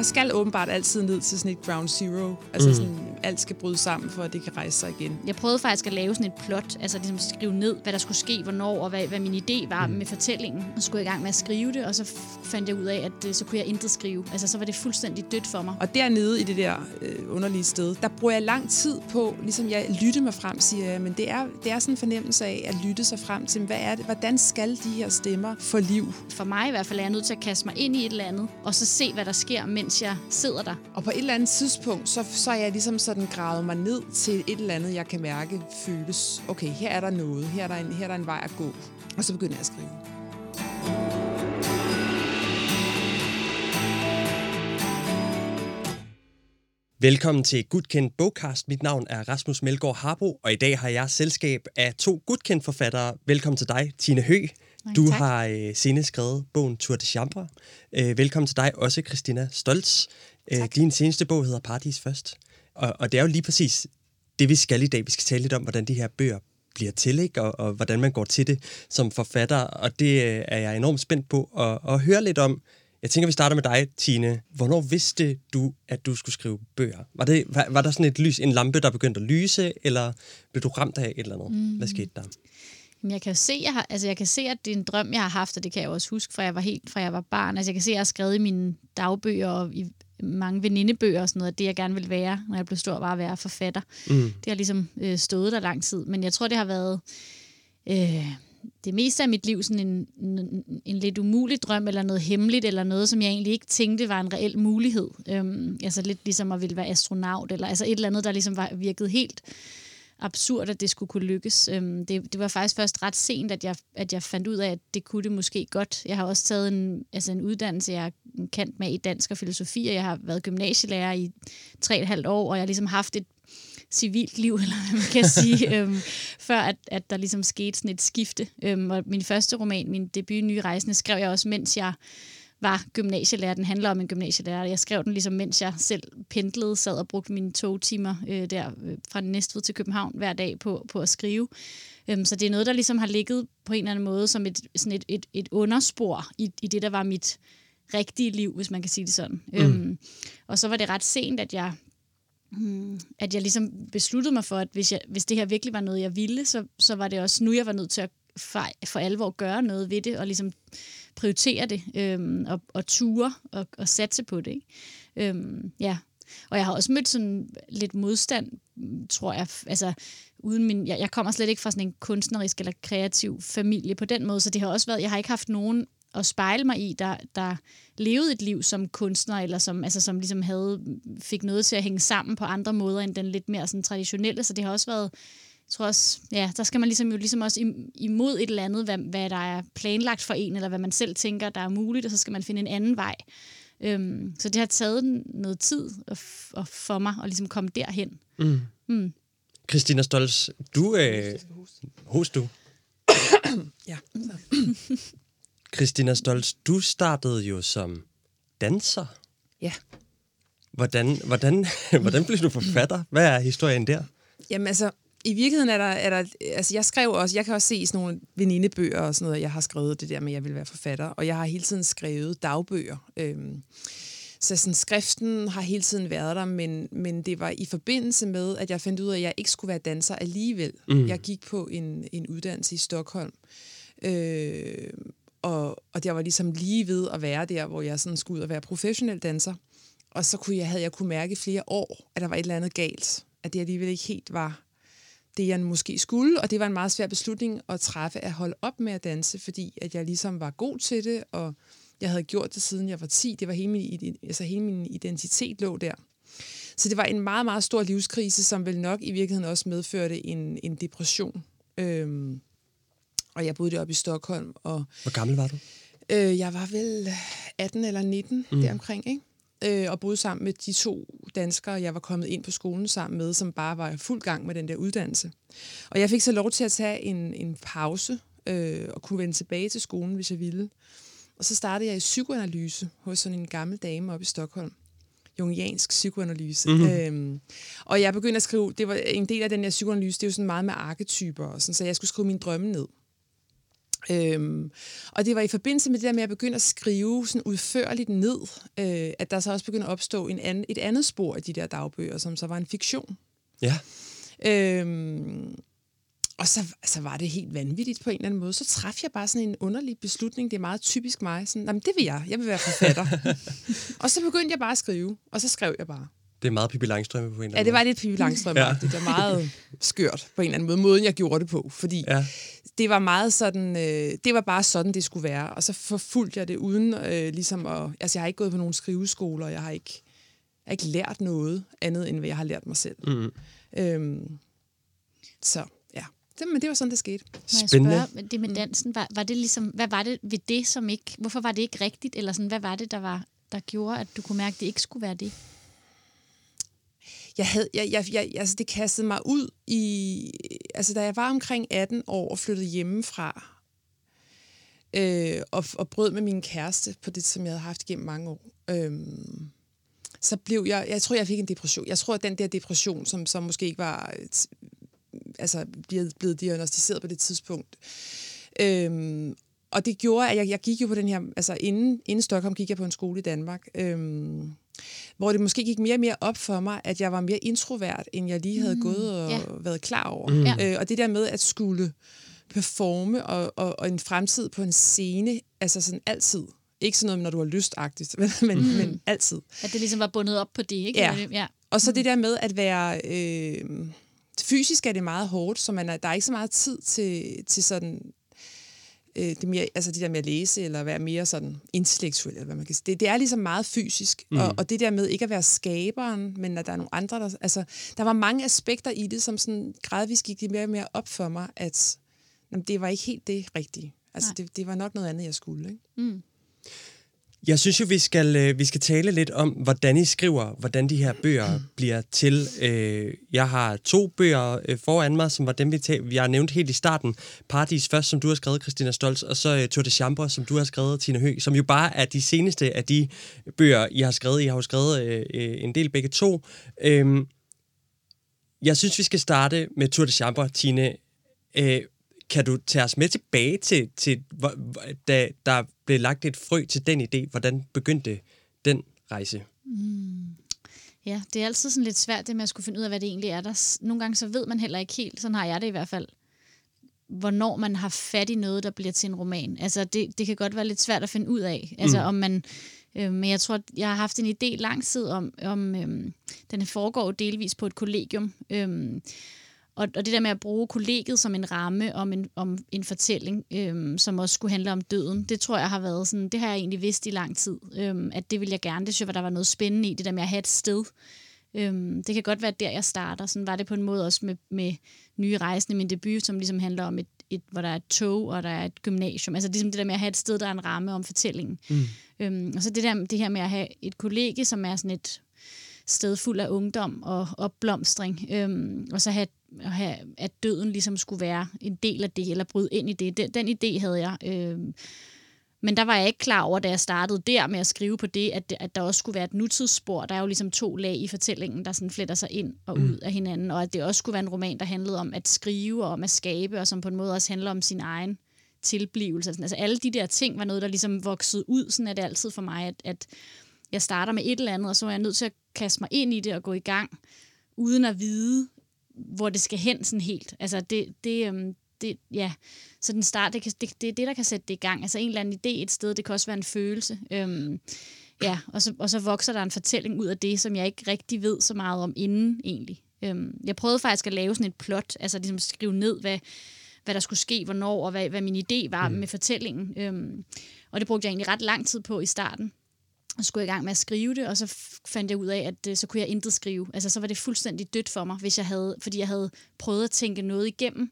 jeg skal åbenbart altid ned til sådan et ground zero. Altså Mm. sådan, alt skal bryde sammen, for at det kan rejse sig igen. Jeg prøvede faktisk at lave sådan et plot, altså ligesom skrive ned, hvad der skulle ske, hvornår, og hvad, hvad min idé var mm. med fortællingen. Og så skulle jeg i gang med at skrive det, og så fandt jeg ud af, at øh, så kunne jeg intet skrive. Altså så var det fuldstændig dødt for mig. Og dernede i det der øh, underlige sted, der bruger jeg lang tid på, ligesom jeg lytter mig frem, siger jeg, men det er, det er sådan en fornemmelse af at lytte sig frem til, hvad er det, hvordan skal de her stemmer få liv? For mig i hvert fald er jeg nødt til at kaste mig ind i et eller andet, og så se, hvad der sker, mens jeg sidder der. Og på et eller andet tidspunkt, så, så er jeg ligesom sådan gravet mig ned til et eller andet, jeg kan mærke føles, okay, her er der noget, her er der en, her er der en vej at gå. Og så begynder jeg at skrive. Velkommen til Gudkendt Bogcast. Mit navn er Rasmus Melgaard Harbo, og i dag har jeg selskab af to Gudkendt forfattere. Velkommen til dig, Tine Hø. Du tak. har øh, senest skrevet bogen Tour de Chambre. Øh, velkommen til dig også, Christina Stoltz. Øh, din seneste bog hedder Paradis Først. Og, og det er jo lige præcis det, vi skal i dag. Vi skal tale lidt om, hvordan de her bøger bliver til, ikke? Og, og hvordan man går til det som forfatter. Og det øh, er jeg enormt spændt på at, at høre lidt om. Jeg tænker, vi starter med dig, Tine. Hvornår vidste du, at du skulle skrive bøger? Var, det, var, var der sådan et lys, en lampe, der begyndte at lyse, eller blev du ramt af et eller andet? Mm. Hvad skete der? Men jeg kan jo se, jeg har, altså jeg kan se, at det er en drøm, jeg har haft, og det kan jeg også huske, fra jeg var helt, fra jeg var barn. Altså jeg kan se, at jeg har skrevet i mine dagbøger og i mange venindebøger og sådan noget, at det jeg gerne vil være, når jeg blev stor, var at være forfatter. Mm. Det har ligesom øh, stået der lang tid. Men jeg tror, det har været øh, det meste af mit liv sådan en, en, en lidt umulig drøm, eller noget hemmeligt, eller noget, som jeg egentlig ikke tænkte var en reel mulighed. Øhm, altså lidt ligesom at ville være astronaut, eller altså et eller andet, der ligesom var virket helt absurd, at det skulle kunne lykkes. Øhm, det, det var faktisk først ret sent, at jeg, at jeg fandt ud af, at det kunne det måske godt. Jeg har også taget en, altså en uddannelse, jeg er kendt med i dansk og filosofi, og jeg har været gymnasielærer i tre og et halvt år, og jeg har ligesom haft et civilt liv, eller hvad man kan sige, øhm, før at, at der ligesom skete sådan et skifte. Øhm, og min første roman, min debut, Nye Rejsende, skrev jeg også, mens jeg var gymnasielærer. Den handler om en gymnasielærer. Jeg skrev den ligesom, mens jeg selv pendlede, sad og brugte mine togtimer øh, der øh, fra Næstved til København hver dag på, på at skrive. Øhm, så det er noget, der ligesom har ligget på en eller anden måde som et, sådan et, et, et underspor i, i det, der var mit rigtige liv, hvis man kan sige det sådan. Mm. Øhm, og så var det ret sent, at jeg mm, at jeg ligesom besluttede mig for, at hvis, jeg, hvis det her virkelig var noget, jeg ville, så, så var det også nu, jeg var nødt til at for, for alvor gøre noget ved det, og ligesom prioritere det, øhm, og, og ture, og, og satse på det. Ikke? Øhm, ja. Og jeg har også mødt sådan lidt modstand, tror jeg. Altså, uden min, jeg, jeg kommer slet ikke fra sådan en kunstnerisk eller kreativ familie på den måde, så det har også været, jeg har ikke haft nogen at spejle mig i, der, der levede et liv som kunstner, eller som, altså, som ligesom havde, fik noget til at hænge sammen på andre måder, end den lidt mere sådan traditionelle, så det har også været, jeg tror også, ja, der skal man ligesom jo ligesom også im- imod et eller andet, hvad, hvad der er planlagt for en, eller hvad man selv tænker, der er muligt, og så skal man finde en anden vej. Øhm, så det har taget noget tid at, at for mig at ligesom komme derhen. Mm. Mm. Christina Stoltz, du... Øh, hos du. Ja. Christina Stoltz, du startede jo som danser. Ja. Hvordan, hvordan, hvordan blev du forfatter? Hvad er historien der? Jamen altså, i virkeligheden er der, er der, altså jeg skrev også, jeg kan også se i sådan nogle venindebøger og sådan noget, jeg har skrevet det der med, at jeg vil være forfatter, og jeg har hele tiden skrevet dagbøger. Øhm, så sådan, skriften har hele tiden været der, men, men det var i forbindelse med, at jeg fandt ud af, at jeg ikke skulle være danser alligevel. Mm. Jeg gik på en, en uddannelse i Stockholm, øh, og, og jeg var ligesom lige ved at være der, hvor jeg sådan skulle ud og være professionel danser. Og så kunne jeg, havde jeg kunne mærke i flere år, at der var et eller andet galt. At det alligevel ikke helt var det, jeg måske skulle. Og det var en meget svær beslutning at træffe, at holde op med at danse, fordi at jeg ligesom var god til det, og jeg havde gjort det siden jeg var 10. Det var hele min, altså hele min identitet lå der. Så det var en meget, meget stor livskrise, som vel nok i virkeligheden også medførte en, en depression. Øhm, og jeg boede deroppe i Stockholm, og Hvor gammel var du? Øh, jeg var vel 18 eller 19 mm. deromkring, ikke? Øh, og boede sammen med de to danskere, jeg var kommet ind på skolen sammen med, som bare var fuld gang med den der uddannelse. Og jeg fik så lov til at tage en, en pause øh, og kunne vende tilbage til skolen, hvis jeg ville. Og så startede jeg i psykoanalyse hos sådan en gammel dame oppe i Stockholm. Jungiansk psykoanalyse. Mm-hmm. Øhm, og jeg begyndte at skrive, det var en del af den der psykoanalyse, det er jo sådan meget med arketyper, og sådan, så jeg skulle skrive mine drømme ned. Øhm, og det var i forbindelse med det der med at begynde at skrive sådan udførligt ned, øh, at der så også begyndte at opstå en anden, et andet spor i de der dagbøger, som så var en fiktion. Ja. Øhm, og så altså, var det helt vanvittigt på en eller anden måde. Så træffede jeg bare sådan en underlig beslutning. Det er meget typisk mig. Sådan, Jamen, det vil jeg. Jeg vil være forfatter. og så begyndte jeg bare at skrive, og så skrev jeg bare. Det er meget Pippi Langstrømpe på en eller anden Ja, det var lidt Pippi Langstrøm. ja. Det var meget skørt på en eller anden måde, måden jeg gjorde det på. Fordi ja. Det var meget sådan, øh, det var bare sådan, det skulle være. Og så forfulgte jeg det uden øh, ligesom at, altså jeg har ikke gået på nogen skriveskoler, jeg har ikke, jeg har ikke lært noget andet, end hvad jeg har lært mig selv. Mm. Øhm, så ja, det, men det var sådan, det skete. Spændende. Må jeg spørge, det med dansen, var, var det ligesom, hvad var det ved det, som ikke, hvorfor var det ikke rigtigt, eller sådan, hvad var det, der, var, der gjorde, at du kunne mærke, at det ikke skulle være det? Jeg havde, jeg, jeg, jeg, altså det kastede mig ud i, altså da jeg var omkring 18 år og flyttede hjemmefra, øh, og, og brød med min kæreste på det, som jeg havde haft gennem mange år, øh, så blev jeg, jeg tror, jeg fik en depression. Jeg tror, at den der depression, som, som måske ikke var øh, altså, blevet, blevet diagnostiseret på det tidspunkt, øh, og det gjorde, at jeg, jeg gik jo på den her, altså inden, inden Stockholm gik jeg på en skole i Danmark, øh, hvor det måske gik mere og mere op for mig, at jeg var mere introvert, end jeg lige havde mm, gået og ja. været klar over. Mm. Øh, og det der med at skulle performe og, og, og en fremtid på en scene, altså sådan altid. Ikke sådan noget, når du har lystagtigt, men, men, mm. men altid. At det ligesom var bundet op på det, ikke? Ja. ja. Og så det der med at være... Øh, fysisk er det meget hårdt, så man er, der er ikke så meget tid til, til sådan øh, det mere, altså det der med at læse, eller være mere sådan intellektuel, eller hvad man kan sige. Det, det er ligesom meget fysisk, mm. og, og det der med ikke at være skaberen, men at der er nogle andre, der, altså, der var mange aspekter i det, som sådan gradvist gik det mere og mere op for mig, at jamen, det var ikke helt det rigtige. Altså, det, det var nok noget andet, jeg skulle. Ikke? Mm. Jeg synes jo, vi skal, øh, vi skal tale lidt om, hvordan I skriver, hvordan de her bøger mm. bliver til. Øh, jeg har to bøger øh, foran mig, som var dem, vi, vi har nævnt helt i starten. Paradis først, som du har skrevet, Christina Stolz, og så Tour de Chambre, som du har skrevet, Tina Høgh, som jo bare er de seneste af de bøger, I har skrevet. I har jo skrevet en del begge to. Øhm, jeg synes, vi skal starte med Tour de Chambre, Tine. Kan du tage os med tilbage til, til hvor, da der blev lagt et frø til den idé? Hvordan begyndte den rejse? Mm. Ja, det er altid sådan lidt svært det med at skulle finde ud af, hvad det egentlig er. Der, nogle gange så ved man heller ikke helt, sådan har jeg det i hvert fald, hvornår man har fat i noget, der bliver til en roman. Altså, det, det kan godt være lidt svært at finde ud af. Altså, mm. om man... Øh, men jeg tror, at jeg har haft en idé lang tid om, om øh, den foregår delvis på et kollegium. Øh, og, og det der med at bruge kollegiet som en ramme om en, om en fortælling, øhm, som også skulle handle om døden, det tror jeg har været sådan, det har jeg egentlig vidst i lang tid, øhm, at det vil jeg gerne. Det synes jeg, der var noget spændende i, det der med at have et sted. Øhm, det kan godt være der, jeg starter. Sådan var det på en måde også med, med nye rejsende, min debut, som ligesom handler om, et, et, hvor der er et tog, og der er et gymnasium. Altså ligesom det der med at have et sted, der er en ramme om fortællingen. Mm. Øhm, og så det, der, det her med at have et kollegie, som er sådan et sted fuld af ungdom og opblomstring, øhm, og så have at, have, at døden ligesom skulle være en del af det, eller bryde ind i det. Den, den idé havde jeg. Øh, men der var jeg ikke klar over, da jeg startede der med at skrive på det, at, at der også skulle være et nutidsspor. Der er jo ligesom to lag i fortællingen, der sådan fletter sig ind og ud mm. af hinanden, og at det også skulle være en roman, der handlede om at skrive og om at skabe, og som på en måde også handler om sin egen tilblivelse. Altså alle de der ting var noget, der ligesom voksede ud. Sådan er det altid for mig, at, at jeg starter med et eller andet, og så er jeg nødt til at kaste mig ind i det og gå i gang, uden at vide, hvor det skal hen sådan helt. Altså det, det, øhm, det ja, så den start, det, kan, det, det er det, der kan sætte det i gang. Altså en eller anden idé et sted, det kan også være en følelse. Øhm, ja, og så, og så vokser der en fortælling ud af det, som jeg ikke rigtig ved så meget om inden egentlig. Øhm, jeg prøvede faktisk at lave sådan et plot, altså ligesom skrive ned, hvad, hvad der skulle ske, hvornår, og hvad, hvad min idé var mm. med fortællingen. Øhm, og det brugte jeg egentlig ret lang tid på i starten og skulle i gang med at skrive det, og så fandt jeg ud af, at øh, så kunne jeg intet skrive. Altså, så var det fuldstændig dødt for mig, hvis jeg havde, fordi jeg havde prøvet at tænke noget igennem,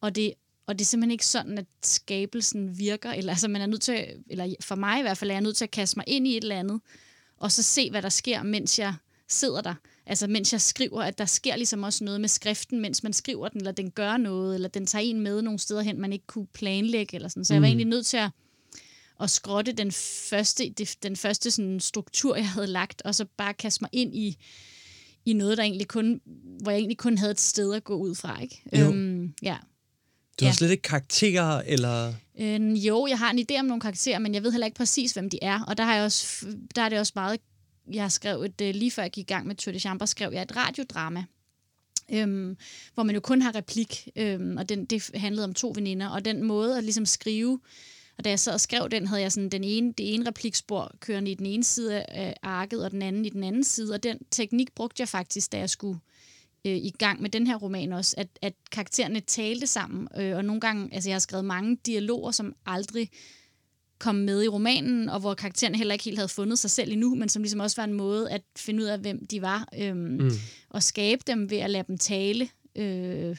og det, og det er simpelthen ikke sådan, at skabelsen virker, eller altså, man er nødt til, eller for mig i hvert fald, er jeg nødt til at kaste mig ind i et eller andet, og så se, hvad der sker, mens jeg sidder der. Altså, mens jeg skriver, at der sker ligesom også noget med skriften, mens man skriver den, eller den gør noget, eller den tager en med nogle steder hen, man ikke kunne planlægge, eller sådan. Så jeg var mm. egentlig nødt til at at skrotte den første, den første sådan struktur, jeg havde lagt, og så bare kaste mig ind i, i noget, der egentlig kun, hvor jeg egentlig kun havde et sted at gå ud fra. Ikke? Jo. Øhm, ja. Du har Ja. slet ikke karakterer, eller... Øh, jo, jeg har en idé om nogle karakterer, men jeg ved heller ikke præcis, hvem de er. Og der, har jeg også, der er det også meget... Jeg har skrevet, et, øh, lige før jeg gik i gang med Tour de Chambre, skrev jeg et radiodrama, øhm, hvor man jo kun har replik, øhm, og den, det handlede om to veninder, og den måde at ligesom skrive, og da jeg sad og skrev den, havde jeg sådan den ene, det ene replikspor kørende i den ene side af arket, og den anden i den anden side, og den teknik brugte jeg faktisk, da jeg skulle øh, i gang med den her roman også, at, at karaktererne talte sammen, øh, og nogle gange, altså jeg har skrevet mange dialoger, som aldrig kom med i romanen, og hvor karaktererne heller ikke helt havde fundet sig selv endnu, men som ligesom også var en måde at finde ud af, hvem de var, øhm, mm. og skabe dem ved at lade dem tale. Øh,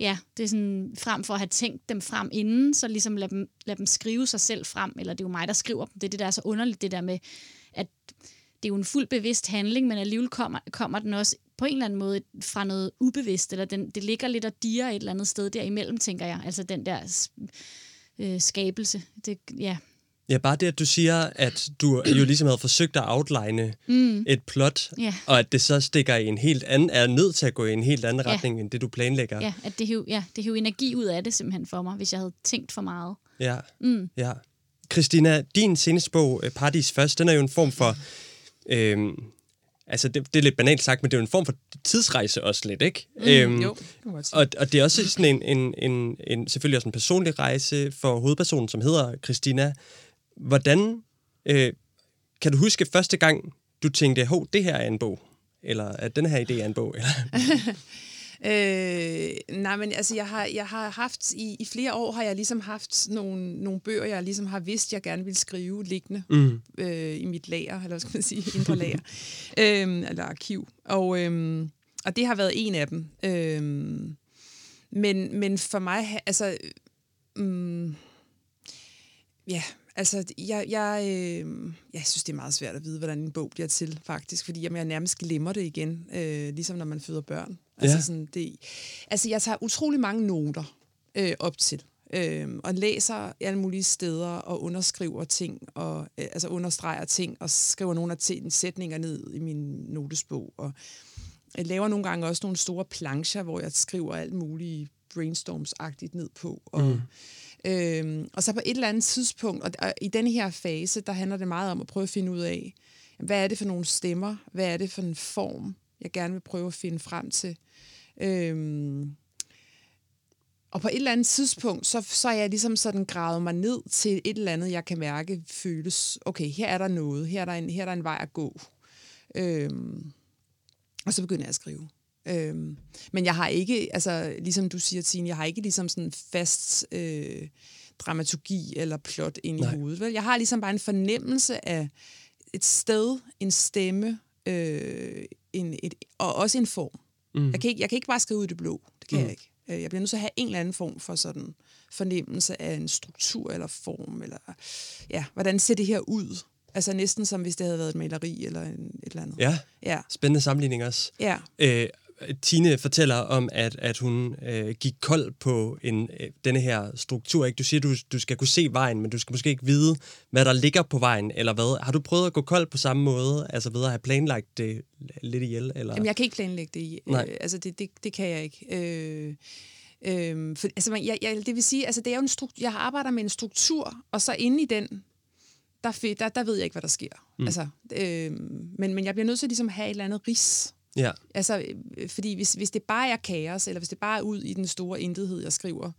ja, det er sådan, frem for at have tænkt dem frem inden, så ligesom lad dem, lad dem skrive sig selv frem, eller det er jo mig, der skriver dem. Det er det, der er så underligt, det der med, at det er jo en fuldt bevidst handling, men alligevel kommer, kommer den også på en eller anden måde fra noget ubevidst, eller den, det ligger lidt og diger et eller andet sted derimellem, tænker jeg. Altså den der øh, skabelse. Det, ja. Ja, bare det, at du siger, at du jo ligesom havde forsøgt at outline mm. et plot, Ja. og at det så stikker i en helt anden, er nødt til at gå i en helt anden Ja. retning, end det du planlægger. Ja, at det hiv, ja, det hiv energi ud af det simpelthen for mig, hvis jeg havde tænkt for meget. Ja. Mm. ja. Christina, din seneste bog, øh, Paradis Først, den er jo en form for... Øhm, altså, det, det er lidt banalt sagt, men det er jo en form for tidsrejse også lidt, ikke? Mm, øhm, jo. Og, og det er også sådan en, en, en, en, selvfølgelig også en personlig rejse for hovedpersonen, som hedder Christina. Hvordan øh, kan du huske første gang, du tænkte, hov, det her er en bog? Eller at den her idé er en bog? Eller? Øh, nej, men altså, jeg har, jeg har haft, i, i flere år har jeg ligesom haft nogle, nogle bøger, jeg ligesom har vidst, jeg gerne ville skrive liggende mm. øh, i mit lager, eller hvad skal man sige, indre lager, øh, eller arkiv. Og, øh, og det har været en af dem. Øh, men, men for mig, altså, øh, ja, altså, jeg, jeg, øh, jeg synes, det er meget svært at vide, hvordan en bog bliver til, faktisk, fordi jamen, jeg nærmest glemmer det igen, øh, ligesom når man føder børn. Altså, Ja. sådan, det, altså jeg tager utrolig mange noter øh, op til, øh, og læser alle mulige steder, og underskriver ting, og øh, altså understreger ting, og skriver nogle af ting, sætninger ned i min notesbog, og jeg laver nogle gange også nogle store plancher, hvor jeg skriver alt muligt brainstorms-agtigt ned på. Og, mm øhm, og så på et eller andet tidspunkt, og, og i denne her fase, der handler det meget om at prøve at finde ud af, hvad er det for nogle stemmer, hvad er det for en form, jeg gerne vil prøve at finde frem til. Øhm, og på et eller andet tidspunkt, så, så er jeg ligesom sådan gravet mig ned til et eller andet, jeg kan mærke føles, okay, her er der noget, her er der en, her er der en vej at gå. Øhm, og så begynder jeg at skrive. Øhm, men jeg har ikke, altså ligesom du siger, Tine, jeg har ikke ligesom sådan fast øh, dramaturgi eller plot ind i hovedet. Vel? Jeg har ligesom bare en fornemmelse af et sted, en stemme, øh, en, et, og også en form. Mm. Jeg, kan ikke, jeg kan ikke bare skrive ud i det blå. Det kan mm. jeg ikke. Øh, Jeg bliver nødt til at have en eller anden form for sådan fornemmelse af en struktur eller form, eller ja, hvordan ser det her ud? Altså næsten som hvis det havde været et maleri eller en, et eller andet. Ja, Ja, spændende sammenligning også. ja. Øh, Tine fortæller om, at, at hun øh, gik kold på en, øh, denne her struktur. Ikke? Du siger, du, du skal kunne se vejen, men du skal måske ikke vide, hvad der ligger på vejen, eller hvad. Har du prøvet at gå kold på samme måde, altså ved at have planlagt det lidt ihjel? Eller? Jamen, jeg kan ikke planlægge det. i- Nej. Øh, altså, det, det, det kan jeg ikke. Øh, øh, for, altså, jeg, jeg, det vil sige, altså, det er jo en struktur, jeg arbejder med en struktur, og så inde i den, der, der, der ved jeg ikke, hvad der sker. Mm. Altså, øh, men, men jeg bliver nødt til ligesom at have et eller andet ris. Ja. Altså, øh, fordi hvis, hvis det bare er kaos, eller hvis det bare er ud i den store intethed, jeg skriver,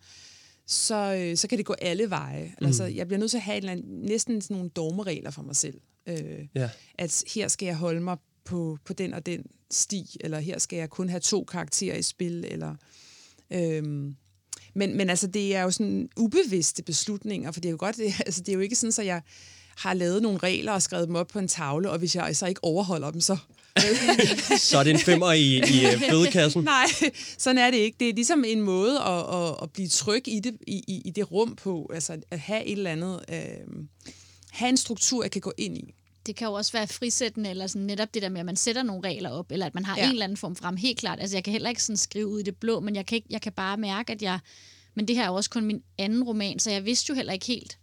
så, øh, så kan det gå alle veje. Mm. Altså, jeg bliver nødt til at have et eller andet, næsten sådan nogle dogmeregler for mig selv. Øh, Ja. at her skal jeg holde mig på, på den og den sti, eller her skal jeg kun have to karakterer i spil, eller... Øhm, men, men altså, det er jo sådan ubevidste beslutninger, for det er jo godt, det, altså, det er jo ikke sådan, at jeg har lavet nogle regler og skrevet dem op på en tavle, og hvis jeg så ikke overholder dem, så... Så er det en femmer i, i øh, bødekassen. Nej, sådan er det ikke. Det er ligesom en måde at, at, at blive tryg i det, i, i, i det rum på, altså at have et eller andet... Øh, have en struktur, jeg kan gå ind i. Det kan jo også være frisættende, eller sådan netop det der med, at man sætter nogle regler op, eller at man har ja. en eller anden form frem. Helt klart. Altså, jeg kan heller ikke sådan skrive ud i det blå, men jeg kan, ikke, jeg kan bare mærke, at jeg... Men det her er jo også kun min anden roman, så jeg vidste jo heller ikke helt,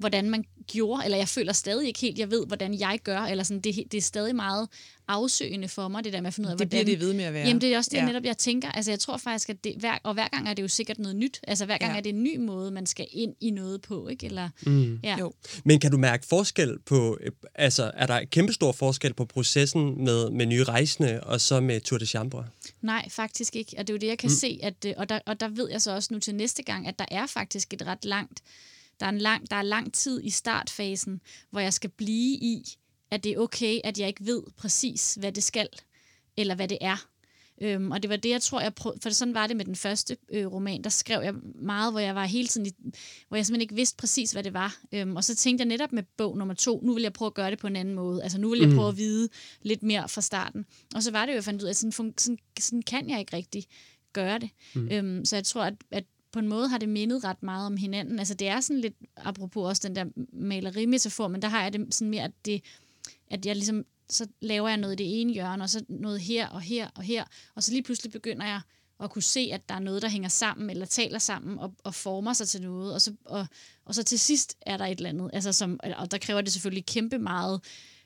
hvordan man gjorde, eller jeg føler stadig ikke helt, jeg ved, hvordan jeg gør, eller sådan, det, det er stadig meget afsøgende for mig, det der med at finde ud af, Det bliver hvordan... det ved med at være. Jamen, det er også det, Ja. netop, jeg tænker. Altså, jeg tror faktisk, at det, hver, og hver gang er det jo sikkert noget nyt. Altså, hver gang Ja. ja. er det en ny måde, man skal ind i noget på, ikke? Eller, Mm. ja. Jo. Men kan du mærke forskel på, øh, altså er der kæmpestor forskel på processen med, med nye rejsende og så med Tour de Chambre? Nej, faktisk ikke. Og det er jo det, jeg kan mm. se. At, øh, og, der, og der ved jeg så også nu til næste gang, at der er faktisk et ret langt... Der er, en lang, der er lang tid i startfasen, hvor jeg skal blive i, at det er okay, at jeg ikke ved præcis, hvad det skal, eller hvad det er. Øhm, og det var det, jeg tror, jeg prøvede, for sådan var det med den første øh, roman, der skrev jeg meget, hvor jeg var hele tiden, i, hvor jeg simpelthen ikke vidste præcis, hvad det var. Øhm, og så tænkte jeg netop med bog nummer to, nu vil jeg prøve at gøre det på en anden måde. Altså nu vil jeg prøve at vide lidt mere fra starten. Og så var det jo, jeg fandt ud af, at sådan, sådan, sådan kan jeg ikke rigtig gøre det. Mm. Øhm, så jeg tror, at, at på en måde har det mindet ret meget om hinanden. Altså det er sådan lidt, apropos også den der malerimetafor, men der har jeg det sådan mere, at, det, at jeg ligesom, så laver jeg noget i det ene hjørne, og så noget her og her og her, og så lige pludselig begynder jeg at kunne se, at der er noget, der hænger sammen, eller taler sammen, og, og former sig til noget, og så, og, og så til sidst er der et eller andet, altså som, og der kræver det selvfølgelig kæmpe meget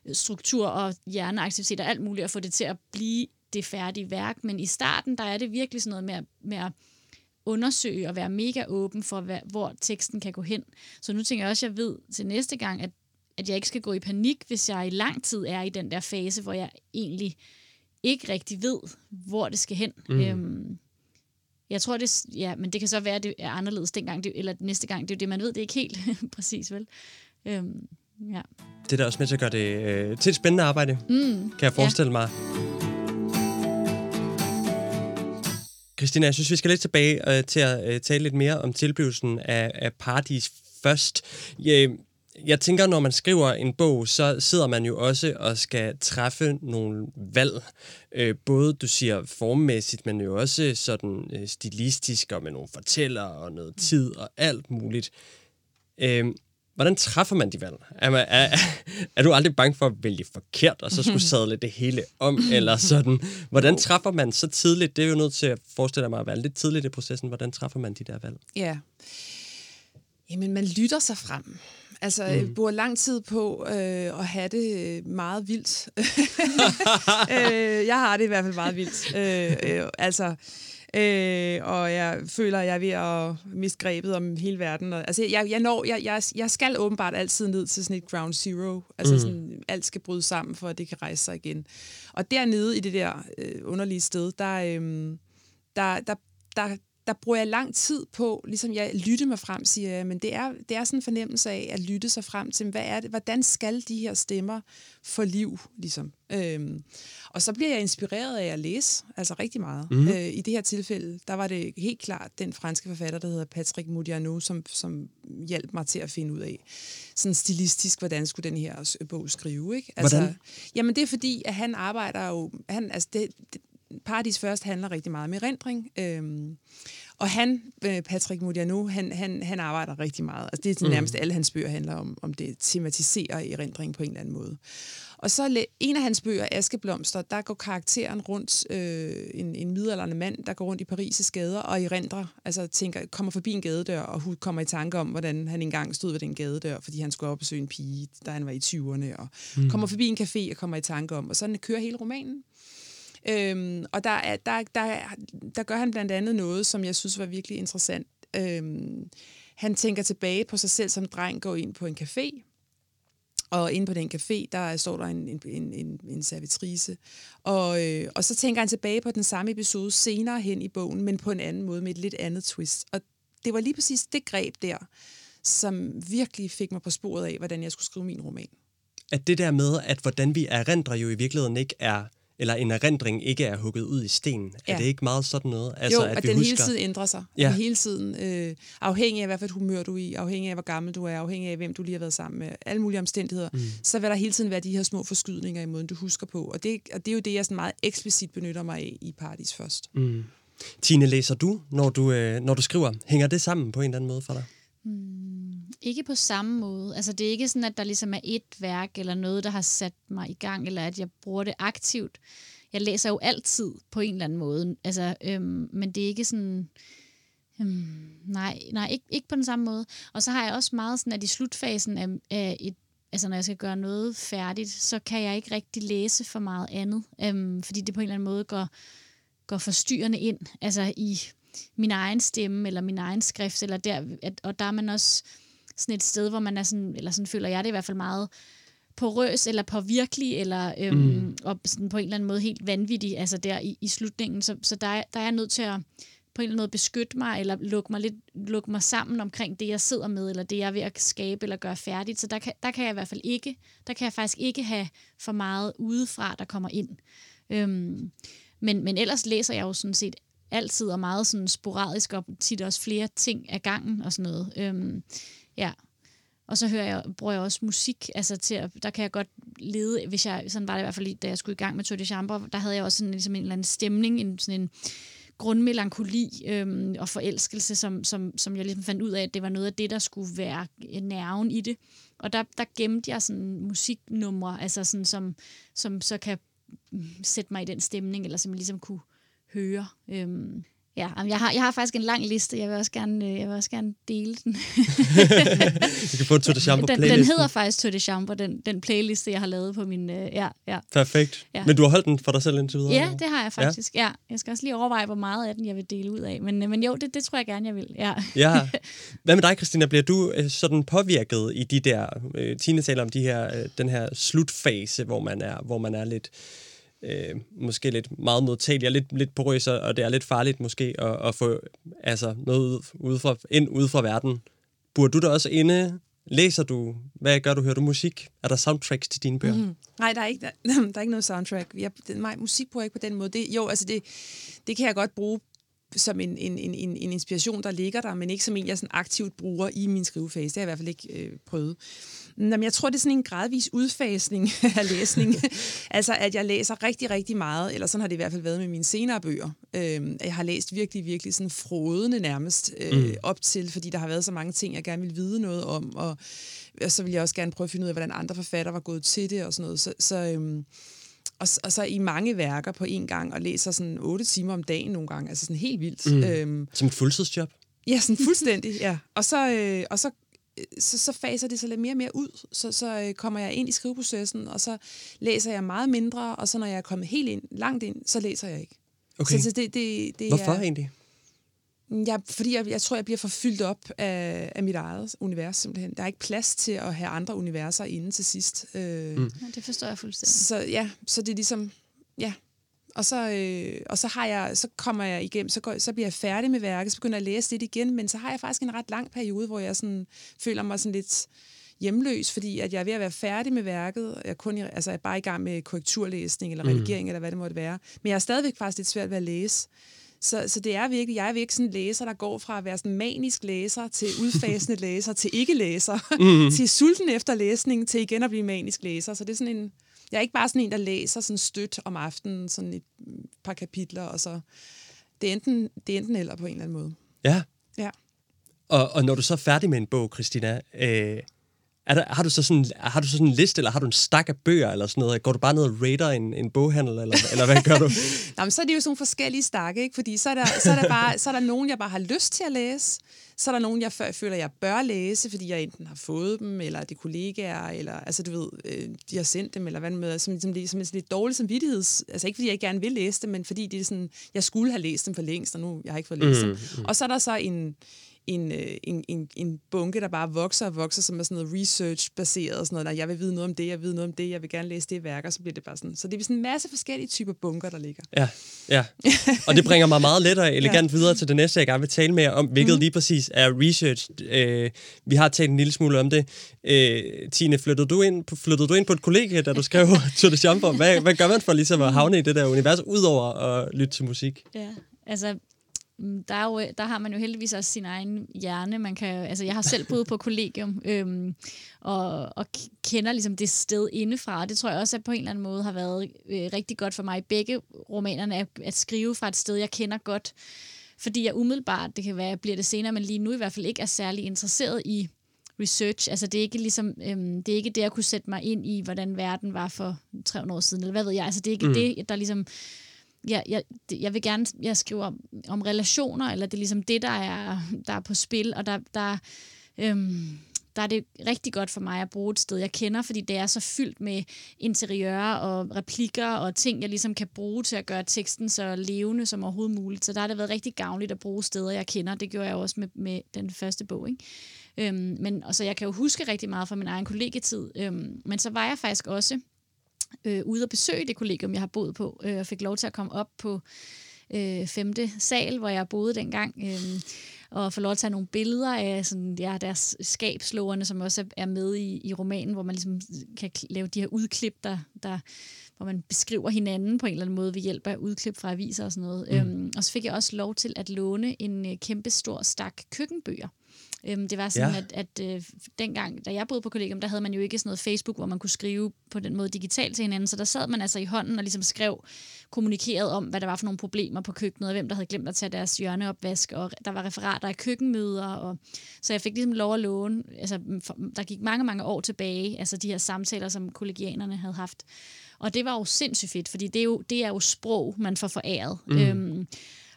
øh, struktur og hjerneaktivitet og alt muligt at få det til at blive det færdige værk, men i starten, der er det virkelig sådan noget med at, med at undersøge og være mega åben for, hvad, hvor teksten kan gå hen. Så nu tænker jeg også, at jeg ved til næste gang, at, at jeg ikke skal gå i panik, hvis jeg i lang tid er i den der fase, hvor jeg egentlig ikke rigtig ved, hvor det skal hen. Mm. Øhm, jeg tror, det, ja, men det kan så være, at det er anderledes dengang, det, eller næste gang. Det er jo det, man ved, det er ikke helt præcis, vel? Øhm, ja. Det er da også med til at gøre det øh, til et spændende arbejde, Mm, kan jeg forestille mig. Christina, jeg synes, vi skal lidt tilbage øh, til at øh, tale lidt mere om tilblivelsen af, af Paradis først. Jeg, jeg tænker, når man skriver en bog, så sidder man jo også og skal træffe nogle valg. Øh, både, du siger, formmæssigt, men jo også sådan øh, stilistisk og med nogle fortæller og noget tid og alt muligt. Øh, hvordan træffer man de valg? Er, man, er, er du aldrig bange for at vælge forkert, og så skulle sadle det hele om, eller sådan? Hvordan træffer man så tidligt? Det er jo nødt til at forestille mig at være lidt tidligt i processen. Hvordan træffer man de der valg? Ja. Jamen, man lytter sig frem. Altså, mm. jeg bruger lang tid på øh, at have det øh, meget vildt. øh, jeg har det i hvert fald meget vildt. Øh, øh, altså, øh, og jeg føler, at jeg er ved at miste grebet om hele verden. Og, altså, jeg, jeg, når, jeg, jeg, jeg skal åbenbart altid ned til sådan et ground zero. Altså, mm. sådan, alt skal bryde sammen, for at det kan rejse sig igen. Og dernede i det der øh, underlige sted, der, øh, der, der, der, der bruger jeg lang tid på, ligesom jeg lytter mig frem, siger jeg, men det er, det er sådan en fornemmelse af at lytte sig frem til, hvad er det, hvordan skal de her stemmer få liv, ligesom. Øhm, og så bliver jeg inspireret af at læse, altså rigtig meget. Mm. Øh, I det her tilfælde, der var det helt klart den franske forfatter, der hedder Patrick Modiano, som, som hjalp mig til at finde ud af, sådan stilistisk, hvordan skulle den her bog skrive, ikke? Altså, Hvordan? Jamen det er fordi, at han arbejder jo, han, altså det, det, Paradis først handler rigtig meget om erindring. Øhm, og han, øh, Patrick Modiano, han, han, han arbejder rigtig meget. Altså det er nærmest alle hans bøger handler om, om det tematiserer erindring på en eller anden måde. Og så en af hans bøger, Askeblomster, der går karakteren rundt, øh, en, en midaldrende mand, der går rundt i Paris' gader og erindrer, altså tænker, kommer forbi en gadedør, og hun kommer i tanke om, hvordan han engang stod ved den gadedør, fordi han skulle op og besøge en pige, da han var i 20'erne, og mm. kommer forbi en café og kommer i tanke om, og sådan kører hele romanen. Øhm, og der, er, der, der, der gør han blandt andet noget, som jeg synes var virkelig interessant. Øhm, han tænker tilbage på sig selv som dreng, går ind på en café, og inde på den café, der står der en, en, en, en, servitrice. Og, øh, og så tænker han tilbage på den samme episode senere hen i bogen, men på en anden måde, med et lidt andet twist. Og det var lige præcis det greb der, som virkelig fik mig på sporet af, hvordan jeg skulle skrive min roman. At det der med, at hvordan vi erindrer jo i virkeligheden ikke er eller en erindring ikke er hugget ud i sten. Ja. Er det ikke meget sådan noget? Altså, jo, at, at vi den husker... hele tiden ændrer sig. Ja. Den hele tiden, øh, afhængig af, hvad for et humør du er i, afhængig af, hvor gammel du er, afhængig af, hvem du lige har været sammen med, alle mulige omstændigheder, mm. så vil der hele tiden være de her små forskydninger i måden, du husker på. Og det, og det er jo det, jeg sådan meget eksplicit benytter mig af i Paradis først. Mm. Tine, læser du, når du, øh, når du skriver? Hænger det sammen på en eller anden måde for dig? Ikke på samme måde. Altså, det er ikke sådan, at der ligesom er et værk eller noget, der har sat mig i gang, eller at jeg bruger det aktivt. Jeg læser jo altid på en eller anden måde. Altså, øhm, men det er ikke sådan... Øhm, nej, nej ikke, ikke på den samme måde. Og så har jeg også meget sådan, at i slutfasen af, af et altså når jeg skal gøre noget færdigt, så kan jeg ikke rigtig læse for meget andet, øhm, fordi det på en eller anden måde går, går forstyrrende ind, altså i min egen stemme, eller min egen skrift, eller der, at, og der er man også sådan et sted, hvor man er sådan, eller sådan føler jeg det i hvert fald meget, porøs eller påvirkelig, eller øhm, mm. og sådan på en eller anden måde helt vanvittig, altså der i, i slutningen. Så, så der, der er jeg nødt til at på en eller anden måde beskytte mig, eller lukke mig, lidt, lukke mig sammen omkring det, jeg sidder med, eller det, jeg er ved at skabe eller gøre færdigt. Så der kan, der kan jeg i hvert fald ikke, der kan jeg faktisk ikke have for meget udefra, der kommer ind. Øhm, men, men ellers læser jeg jo sådan set altid, og meget sådan sporadisk, og tit også flere ting af gangen og sådan noget. Øhm, ja, og så hører jeg, bruger jeg også musik, altså til at, der kan jeg godt lede, hvis jeg, sådan var det i hvert fald, da jeg skulle i gang med Tour de Chambre, der havde jeg også sådan, ligesom en eller anden stemning, en, sådan en grundmelankoli øhm, og forelskelse, som, som, som jeg ligesom fandt ud af, at det var noget af det, der skulle være øh, nerven i det. Og der, der gemte jeg sådan musiknumre, altså sådan, som, som så kan mm, sætte mig i den stemning, eller som jeg ligesom kunne høre. Øhm, Ja, jeg har, jeg har faktisk en lang liste. Jeg vil også gerne, øh, jeg vil også gerne dele den. du kan få Tour de Chambre den, den hedder faktisk Tour de Chambre, den, den playliste, jeg har lavet på min... Øh, ja, ja. Perfekt. Ja. Men du har holdt den for dig selv indtil videre? Ja, det har jeg faktisk. Ja. ja. Jeg skal også lige overveje, hvor meget af den, jeg vil dele ud af. Men, øh, men jo, det, det tror jeg gerne, jeg vil. Ja. ja. Hvad med dig, Christina? Bliver du sådan påvirket i de der... Øh, Tine taler om de her, øh, den her slutfase, hvor man er, hvor man er lidt øh, måske lidt meget modtagelig og lidt, lidt porøs, og det er lidt farligt måske at, at få altså, noget ud fra, ind ude fra verden. Burde du da også inde? Læser du? Hvad gør du? Hører du musik? Er der soundtracks til dine bøger? Mm. Nej, der er ikke, der, der er ikke noget soundtrack. Jeg, nej, musik bruger jeg ikke på den måde. Det, jo, altså det, det kan jeg godt bruge som en, en, en, en inspiration, der ligger der, men ikke som en, jeg sådan aktivt bruger i min skrivefase. Det har jeg i hvert fald ikke øh, prøvet. Jamen, jeg tror, det er sådan en gradvis udfasning af læsning. altså, at jeg læser rigtig, rigtig meget, eller sådan har det i hvert fald været med mine senere bøger. Øh, jeg har læst virkelig, virkelig sådan frodende nærmest øh, mm. op til, fordi der har været så mange ting, jeg gerne vil vide noget om, og, og så vil jeg også gerne prøve at finde ud af, hvordan andre forfattere var gået til det og sådan noget. Så, så øh, og, og så i mange værker på en gang, og læser sådan otte timer om dagen nogle gange, altså sådan helt vildt. Mm. Øhm, Som et fuldtidsjob? Ja, sådan fuldstændig, ja. Og så, øh, og så så, så faser det sig lidt mere og mere ud. Så, så øh, kommer jeg ind i skriveprocessen, og så læser jeg meget mindre, og så når jeg er kommet helt ind, langt ind, så læser jeg ikke. Okay. Så, så det, det, det Hvorfor er, egentlig? Ja, fordi jeg, jeg tror, jeg bliver forfyldt op af, af mit eget univers simpelthen. Der er ikke plads til at have andre universer inde til sidst. Øh, mm. ja, det forstår jeg fuldstændig. Så ja, så det er ligesom, ja, og så, øh, og så, har jeg, så kommer jeg igennem, så, går, så bliver jeg færdig med værket, så begynder jeg at læse det igen, men så har jeg faktisk en ret lang periode, hvor jeg sådan, føler mig sådan lidt hjemløs, fordi at jeg er ved at være færdig med værket, jeg, kun, altså, jeg er bare i gang med korrekturlæsning eller mm. redigering, mm. eller hvad det måtte være. Men jeg er stadigvæk faktisk lidt svært ved at læse. Så, så det er virkelig, jeg er virkelig sådan en læser, der går fra at være sådan manisk læser til udfasende læser, til ikke læser, mm. til sulten efter læsning, til igen at blive manisk læser. Så det er sådan en, jeg er ikke bare sådan en, der læser sådan stødt om aftenen, sådan et par kapitler, og så... Det er enten, det er enten eller på en eller anden måde. Ja. Ja. Og, og når du så er færdig med en bog, Christina, øh, er der, har, du så sådan, har du så sådan en liste, eller har du en stak af bøger, eller sådan noget? Går du bare ned og rater en, en boghandel, eller, eller hvad gør du? Nå, men så er det jo sådan forskellige stakke, ikke? Fordi så er, der, så, er der bare, så er der nogen, jeg bare har lyst til at læse. Så er der nogen, jeg føler, jeg bør læse, fordi jeg enten har fået dem, eller det er kollegaer, eller altså du ved, øh, de har sendt dem, eller hvad med, som, som, som, som er lidt dårlig samvittigheds... Altså ikke fordi jeg ikke gerne vil læse dem, men fordi det er sådan, jeg skulle have læst dem for længst, og nu jeg har ikke fået læst mm, dem. Mm. Og så er der så en en, øh, en, en, en bunke, der bare vokser og vokser, som er sådan noget research-baseret og sådan noget. Der, jeg vil vide noget om det, jeg vil vide noget om det, jeg vil gerne læse det værk, og så bliver det bare sådan. Så det er sådan en masse forskellige typer bunker, der ligger. Ja, ja. Og det bringer mig meget let og elegant ja. videre til det næste, jeg gerne vil tale med om, hvilket mm. lige præcis er research. Øh, vi har talt en lille smule om det. Øh, Tine, flyttede du, ind på, flyttede du ind på et kollega, da du skrev Tour de Chambre? Hvad, hvad gør man for ligesom at havne i det der univers, udover at lytte til musik? Ja, altså der, er jo, der har man jo heldigvis også sin egen hjerne. Man kan, altså, jeg har selv boet på kollegium, øhm, og, og kender ligesom det sted indefra. Det tror jeg også, at på en eller anden måde har været øh, rigtig godt for mig begge romanerne, at, at skrive fra et sted, jeg kender godt. Fordi jeg umiddelbart, det kan være, bliver det senere, men lige nu i hvert fald ikke er særlig interesseret i research. Altså det er ikke ligesom, øhm, det er ikke det at kunne sætte mig ind i, hvordan verden var for 300 år siden, eller hvad ved jeg. Altså det er ikke mm. det, der ligesom jeg, jeg, jeg vil gerne jeg skriver om, om relationer, eller det er ligesom det, der er, der er på spil, og der, der, øhm, der er det rigtig godt for mig at bruge et sted, jeg kender, fordi det er så fyldt med interiører og replikker og ting, jeg ligesom kan bruge til at gøre teksten så levende som overhovedet muligt. Så der har det været rigtig gavnligt at bruge steder, jeg kender. Det gjorde jeg også med, med den første bog. Ikke? Øhm, men, og så jeg kan jo huske rigtig meget fra min egen kollegetid. Øhm, men så var jeg faktisk også øh, ude og besøge det kollegium, jeg har boet på, øh, og fik lov til at komme op på øh, femte sal, hvor jeg boede dengang, øh, og få lov at tage nogle billeder af sådan, ja, deres skabslåerne, som også er- med i, i romanen, hvor man ligesom kan lave de her udklip, der, der, hvor man beskriver hinanden på en eller anden måde ved hjælp af udklip fra aviser og sådan noget. Mm. Øhm, og så fik jeg også lov til at låne en øh, kæmpe stor stak køkkenbøger. Øhm, det var sådan, Ja. at, at øh, dengang, da jeg boede på kollegium, der havde man jo ikke sådan noget Facebook, hvor man kunne skrive på den måde digitalt til hinanden. Så der sad man altså i hånden og ligesom skrev, kommunikeret om, hvad der var for nogle problemer på køkkenet, og hvem der havde glemt at tage deres hjørneopvask, og der var referater af køkkenmøder. Og, så jeg fik ligesom lov at låne, altså for, der gik mange, mange år tilbage, altså de her samtaler, som kollegianerne havde haft. Og det var jo sindssygt fedt, fordi det er jo, det er jo sprog, man får foræret. Mm. Øhm,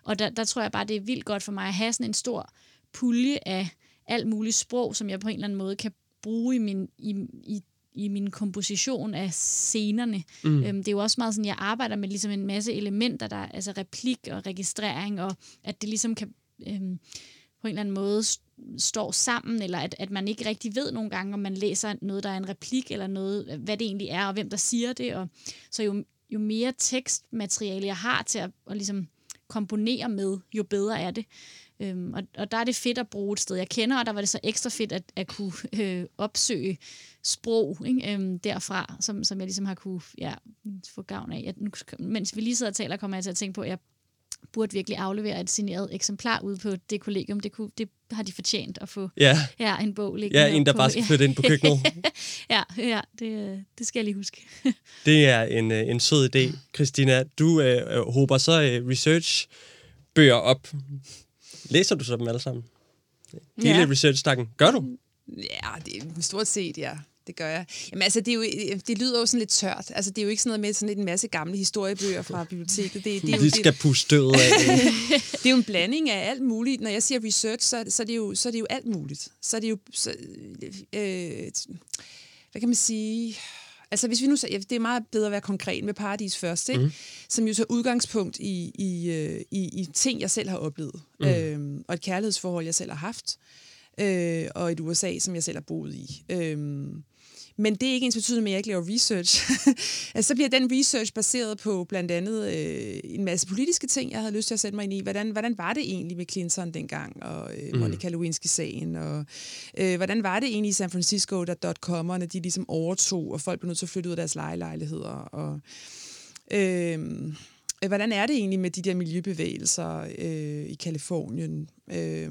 og der, der tror jeg bare, det er vildt godt for mig at have sådan en stor pulje af alt muligt sprog, som jeg på en eller anden måde kan bruge i min, i, i, i min komposition af scenerne. Mm. Øhm, det er jo også meget sådan, jeg arbejder med ligesom en masse elementer, der altså replik og registrering, og at det ligesom kan øhm, på en eller anden måde st- står sammen, eller at, at man ikke rigtig ved nogle gange, om man læser noget, der er en replik, eller noget, hvad det egentlig er, og hvem der siger det. Og, så jo, jo mere tekstmateriale jeg har til at, at ligesom komponere med, jo bedre er det. Øhm, og, og der er det fedt at bruge et sted, jeg kender, og der var det så ekstra fedt at, at kunne øh, opsøge sprog ikke? Øhm, derfra, som, som jeg ligesom har kunne ja, få gavn af. Jeg, nu, mens vi lige sidder og taler, kommer jeg til at tænke på, at jeg burde virkelig aflevere et signeret eksemplar ud på det kollegium. Det, kunne, det har de fortjent at få Ja, ja, en bog liggende ja en, der på, bare skal flytte ind på køkkenet. Ja, ja det, det skal jeg lige huske. Det er en, øh, en sød idé. Christina, du øh, øh, håber så øh, research-bøger op. Læser du så dem alle sammen? Hele Ja. research-stakken. Gør du? Ja, det er stort set, ja. Det gør jeg. Jamen altså, det, er jo, det lyder jo sådan lidt tørt. Altså, det er jo ikke sådan noget med sådan en masse gamle historiebøger fra biblioteket. Det, det, er jo, skal puste støvet af. det er jo en blanding af alt muligt. Når jeg siger research, så, så, er, det jo, så er det jo alt muligt. Så er det jo... Så, øh, hvad kan man sige? Altså hvis vi nu ja, det er meget bedre at være konkret med Paradis først, ikke? Mm. som jo tager udgangspunkt i, i, øh, i, i ting, jeg selv har oplevet, mm. øhm, og et kærlighedsforhold, jeg selv har haft, øh, og et USA, som jeg selv har boet i. Øhm, men det er ikke ens betydende med, at jeg ikke laver research. altså, så bliver den research baseret på blandt andet øh, en masse politiske ting, jeg havde lyst til at sætte mig ind i. Hvordan, hvordan var det egentlig med Clinton dengang, og øh, mm. Monica Lewinsky-sagen, og øh, hvordan var det egentlig i San Francisco, da dot-commerne, de ligesom overtog, og folk blev nødt til at flytte ud af deres lejelejligheder, og... Øh, Øh, hvordan er det egentlig med de der miljøbevægelser øh, i Kalifornien? Øh,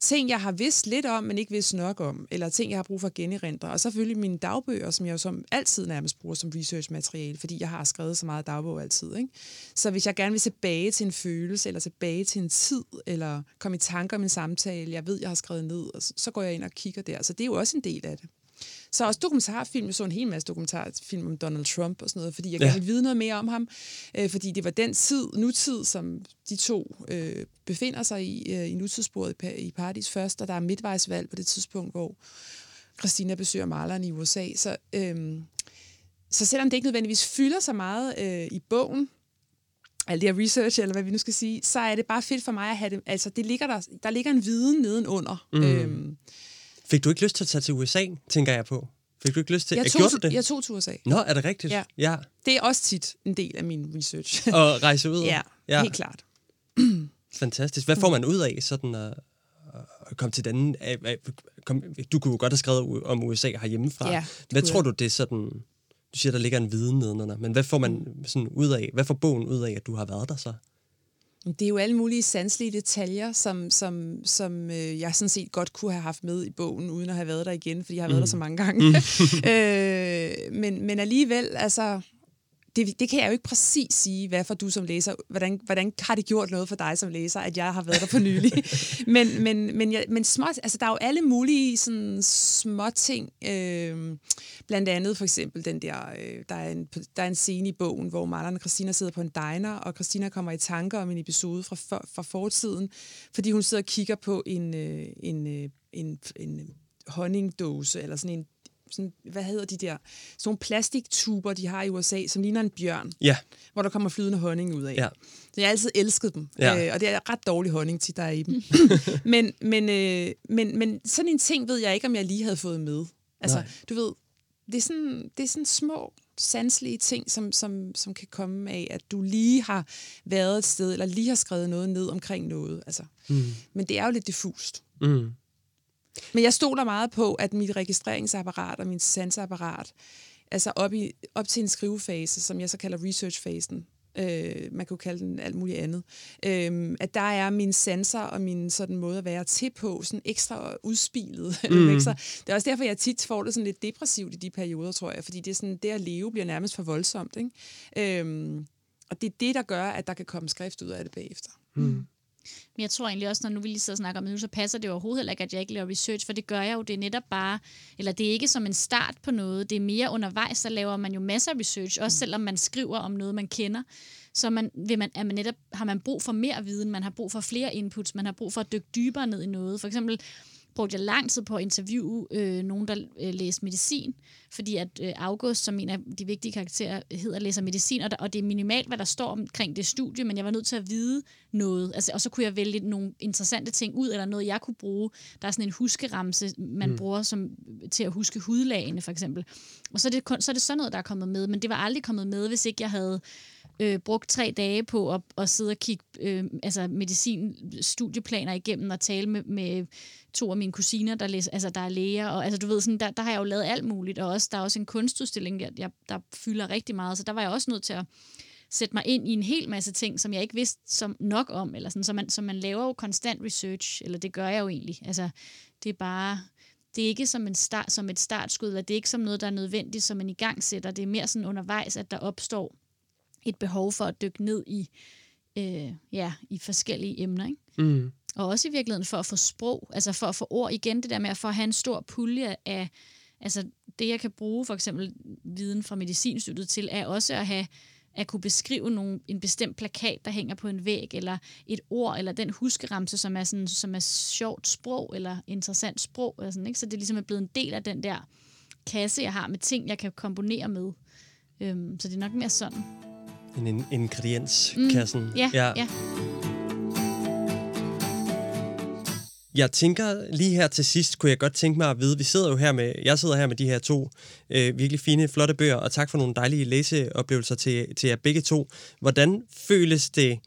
ting, jeg har vidst lidt om, men ikke vidst nok om, eller ting, jeg har brug for at generindre. Og selvfølgelig mine dagbøger, som jeg jo som altid nærmest bruger som researchmateriale, fordi jeg har skrevet så meget dagbog altid. Ikke? Så hvis jeg gerne vil tilbage til en følelse, eller tilbage til en tid, eller komme i tanker om en samtale, jeg ved, jeg har skrevet ned, og så, så går jeg ind og kigger der. Så det er jo også en del af det. Så også dokumentarfilm. Jeg så en hel masse dokumentarfilm om Donald Trump og sådan noget, fordi jeg Ja. gerne vil vide noget mere om ham. Øh, fordi det var den tid, nutid, som de to øh, befinder sig i, øh, i nutidssporet i Paradis først, og der er midtvejsvalg på det tidspunkt, hvor Christina besøger maleren i USA. Så, øh, så selvom det ikke nødvendigvis fylder så meget øh, i bogen, alt det her research, eller hvad vi nu skal sige, så er det bare fedt for mig at have det. Altså, det ligger der, der ligger en viden nedenunder. Mm. Øhm, Fik du ikke lyst til at tage til USA, tænker jeg på? Fik du ikke lyst til... jeg, tog, Gjorde du det? jeg tog til USA. Nå, er det rigtigt? Ja. ja. Det er også tit en del af min research. Og rejse ud? ja, ja, helt klart. Fantastisk. Hvad får man ud af sådan at, at komme til den? Kom, du kunne jo godt have skrevet om USA herhjemmefra. Ja, hvad tror jeg. du, det er sådan... Du siger, der ligger en viden nedenunder, men hvad får man sådan ud af? Hvad får bogen ud af, at du har været der så? Det er jo alle mulige sanselige detaljer, som, som, som øh, jeg sådan set godt kunne have haft med i bogen, uden at have været der igen, fordi jeg har været der så mange gange. øh, men, men alligevel, altså, det, det kan jeg jo ikke præcis sige, hvad for du som læser, hvordan, hvordan har det gjort noget for dig som læser, at jeg har været der for nylig. men, men, men, jeg, men små, altså, der er jo alle mulige sådan, små ting. Øh, blandt andet for eksempel den der, øh, der, er en, der er en scene i bogen, hvor Marlon og Christina sidder på en diner, og Christina kommer i tanker om en episode fra, for, fra fortiden, fordi hun sidder og kigger på en, øh, en, øh, en, en honningdåse, eller sådan en sådan, hvad hedder de der, sådan nogle plastiktuber, de har i USA, som ligner en bjørn, Ja, hvor der kommer flydende honning ud af. Ja. Så jeg har altid elsket dem, Ja. øh, og det er ret dårlig honning tit, der er i dem. men, men, øh, men, men sådan en ting ved jeg ikke, om jeg lige havde fået med. Altså, Nej. du ved, det er sådan, det er sådan små sanselige ting, som, som, som kan komme af, at du lige har været et sted, eller lige har skrevet noget ned omkring noget. Altså. Mm. Men det er jo lidt diffust. Mm. Men jeg stoler meget på, at mit registreringsapparat og mit sansapparat, altså op, i, op til en skrivefase, som jeg så kalder researchfasen, øh, man kunne kalde den alt muligt andet, øh, at der er mine sanser og min sådan måde at være til på, sådan ekstra udspilet. Mm. ekstra. Det er også derfor, jeg tit får det sådan lidt depressivt i de perioder, tror jeg, fordi det, er sådan, det at leve bliver nærmest for voldsomt. Ikke? Øh, og det er det, der gør, at der kan komme skrift ud af det bagefter. Mm. Men jeg tror egentlig også, når nu vi lige sidder og snakker om det nu, så passer det overhovedet heller ikke, at jeg ikke laver research, for det gør jeg jo. Det er netop bare, eller det er ikke som en start på noget, det er mere undervejs, så laver man jo masser af research, også selvom man skriver om noget, man kender. Så man, vil man, er man netop, har man brug for mere viden, man har brug for flere inputs, man har brug for at dykke dybere ned i noget. For eksempel brugte jeg lang tid på at interviewe øh, nogen, der øh, læste medicin, fordi at øh, August, som en af de vigtige karakterer, hedder læser medicin, og, der, og det er minimalt, hvad der står omkring det studie, men jeg var nødt til at vide noget, altså, og så kunne jeg vælge nogle interessante ting ud, eller noget, jeg kunne bruge. Der er sådan en huskeramse, man mm. bruger som, til at huske hudlagene, for eksempel. Og så er, det så er det sådan noget, der er kommet med, men det var aldrig kommet med, hvis ikke jeg havde øh, Øh, brugt tre dage på at, at sidde og kigge øh, altså medicin-studieplaner igennem og tale med, med to af mine kusiner, der, læser, altså, der er læger. Og, altså, du ved, sådan, der, der har jeg jo lavet alt muligt, og også, der er også en kunstudstilling, jeg, jeg, der fylder rigtig meget, så der var jeg også nødt til at sætte mig ind i en hel masse ting, som jeg ikke vidste som nok om, eller sådan, så, man, så man laver jo konstant research, eller det gør jeg jo egentlig. Altså, det er bare, det er ikke som, en start, som et startskud, eller det er ikke som noget, der er nødvendigt, som man i gang sætter. Det er mere sådan undervejs, at der opstår et behov for at dykke ned i, øh, ja, i forskellige emner. Ikke? Mm. Og også i virkeligheden for at få sprog, altså for at få ord igen, det der med at få at have en stor pulje af, altså det jeg kan bruge for eksempel viden fra medicinstudiet til, er også at have at kunne beskrive nogle, en bestemt plakat, der hænger på en væg, eller et ord, eller den huskeramse, som er, sådan, som er sjovt sprog, eller interessant sprog. Eller sådan, ikke? Så det ligesom er blevet en del af den der kasse, jeg har med ting, jeg kan komponere med. Øhm, så det er nok mere sådan. En, en ingredienskassen. Mm, ja, ja. ja. Jeg tænker lige her til sidst, kunne jeg godt tænke mig at vide, vi sidder jo her med, jeg sidder her med de her to øh, virkelig fine, flotte bøger, og tak for nogle dejlige læseoplevelser til, til jer begge to. Hvordan føles det,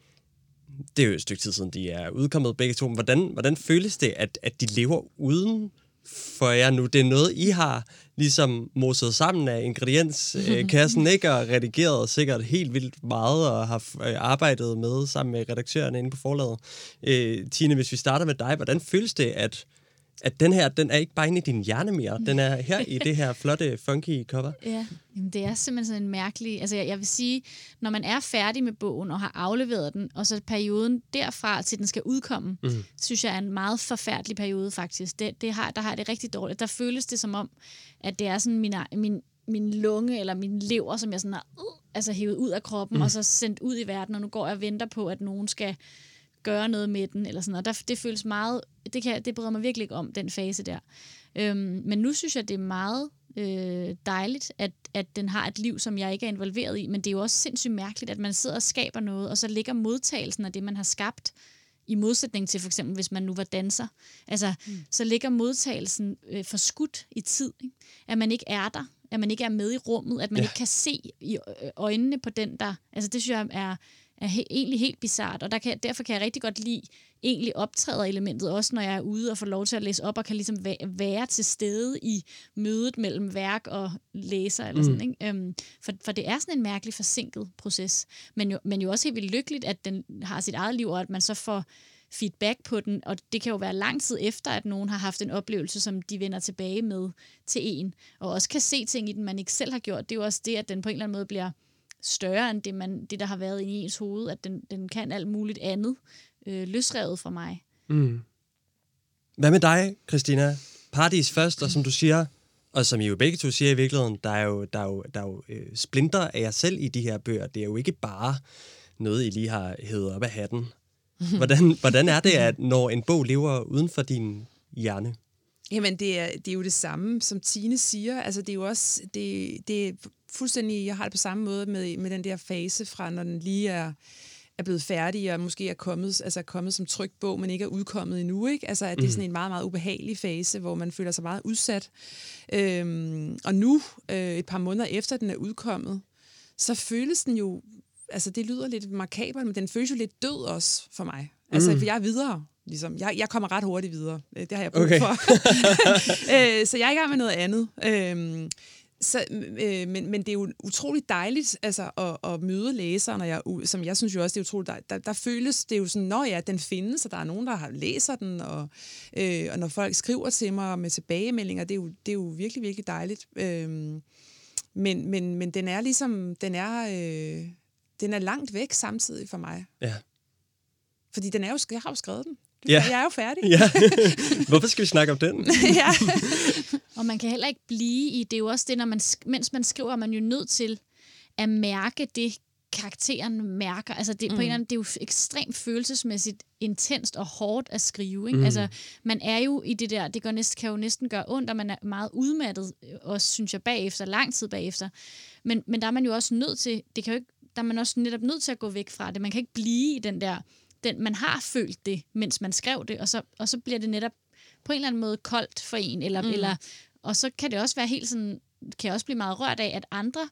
det er jo et stykke tid siden, de er udkommet begge to, men hvordan, hvordan føles det, at, at de lever uden for jer nu? Det er noget, I har ligesom moset sammen af ingredienskassen, ikke? Og redigeret sikkert helt vildt meget, og har øh, arbejdet med sammen med redaktørerne inde på forlaget. Øh, Tine, hvis vi starter med dig, hvordan føles det, at, at den her, den er ikke bare inde i din hjerne mere, den er her i det her flotte, funky cover? Ja, Jamen, det er simpelthen sådan en mærkelig... Altså, jeg, jeg vil sige, når man er færdig med bogen og har afleveret den, og så perioden derfra til den skal udkomme, mm. synes jeg er en meget forfærdelig periode, faktisk. Det, det har, der har jeg det rigtig dårligt. Der føles det som om, at det er sådan min, min, min lunge eller min lever, som jeg sådan har uh, altså hævet ud af kroppen, mm. og så sendt ud i verden, og nu går jeg og venter på, at nogen skal gøre noget med den, eller sådan noget. Der, det føles meget, det, kan, det bryder mig virkelig ikke om, den fase der. Øhm, men nu synes jeg, det er meget øh, dejligt, at, at den har et liv, som jeg ikke er involveret i, men det er jo også sindssygt mærkeligt, at man sidder og skaber noget, og så ligger modtagelsen af det, man har skabt, i modsætning til for eksempel, hvis man nu var danser. Altså, mm. så ligger modtagelsen øh, forskudt i tid. Ikke? At man ikke er der, at man ikke er med i rummet, at man ja. ikke kan se i øjnene på den, der... Altså, det synes jeg er, er he- egentlig helt bizart, og der kan, derfor kan jeg rigtig godt lide egentlig optræder elementet, også når jeg er ude og får lov til at læse op, og kan ligesom være til stede i mødet mellem værk og læser, eller sådan, mm. ikke? Øhm, for, for det er sådan en mærkelig forsinket proces, men jo, men jo også helt vildt lykkeligt, at den har sit eget liv, og at man så får feedback på den, og det kan jo være lang tid efter, at nogen har haft en oplevelse, som de vender tilbage med til en, og også kan se ting i den, man ikke selv har gjort. Det er jo også det, at den på en eller anden måde bliver større end det, man, det der har været i ens hoved, at den, den kan alt muligt andet øh, løsrevet fra mig. Mm. Hvad med dig, Christina? Paradis først, og som du siger, og som I jo begge to siger i virkeligheden, der er jo, der er jo, der er jo øh, splinter af jer selv i de her bøger. Det er jo ikke bare noget, I lige har hævet op af hatten. Hvordan, hvordan er det, at når en bog lever uden for din hjerne? Jamen, det er, det er jo det samme, som Tine siger. Altså, det er jo også, det, det er fuldstændig, jeg har det på samme måde med, med den der fase fra, når den lige er, er blevet færdig og måske er kommet, altså er kommet som trygt bog, men ikke er udkommet endnu. Ikke? Altså, at det er sådan en meget, meget ubehagelig fase, hvor man føler sig meget udsat. Øhm, og nu, øh, et par måneder efter den er udkommet, så føles den jo, altså det lyder lidt makabert, men den føles jo lidt død også for mig. Altså, mm. for jeg er videre. Ligesom. Jeg, jeg kommer ret hurtigt videre. Øh, Det har jeg brug Okay. for. øh, så jeg er i gang med noget andet. Øhm, så, øh, men, men det er jo utroligt dejligt altså, at, at møde læseren, og jeg, som jeg synes jo også, det er utroligt dejligt. Der, der føles det jo sådan, når ja, den findes, og der er nogen, der har læser den, og, øh, og når folk skriver til mig med tilbagemeldinger, det er jo, det er jo virkelig, virkelig dejligt. Øhm, men, men, men den er ligesom, den er, øh, den er langt væk samtidig for mig. Ja. Fordi den er jo, jeg har jo skrevet den. Ja. Jeg er jo færdig. ja. Hvorfor skal vi snakke om den? ja. Og man kan heller ikke blive i, det er jo også det, når man, mens man skriver, er man jo nødt til at mærke det, karakteren mærker. Altså det, mm. på en eller anden, det er jo ekstremt følelsesmæssigt intenst og hårdt at skrive. Ikke? Mm. Altså, man er jo i det der, det gør næsten, kan jo næsten gøre ondt, og man er meget udmattet, også synes jeg bagefter, lang tid bagefter. Men, men der er man jo også nødt til, det kan jo ikke, der er man også netop nødt til at gå væk fra det. Man kan ikke blive i den der, den, man har følt det, mens man skrev det, og så, og så bliver det netop på en eller anden måde koldt for en, eller, mm. eller, og så kan det også være helt sådan, kan jeg også blive meget rørt af, at andre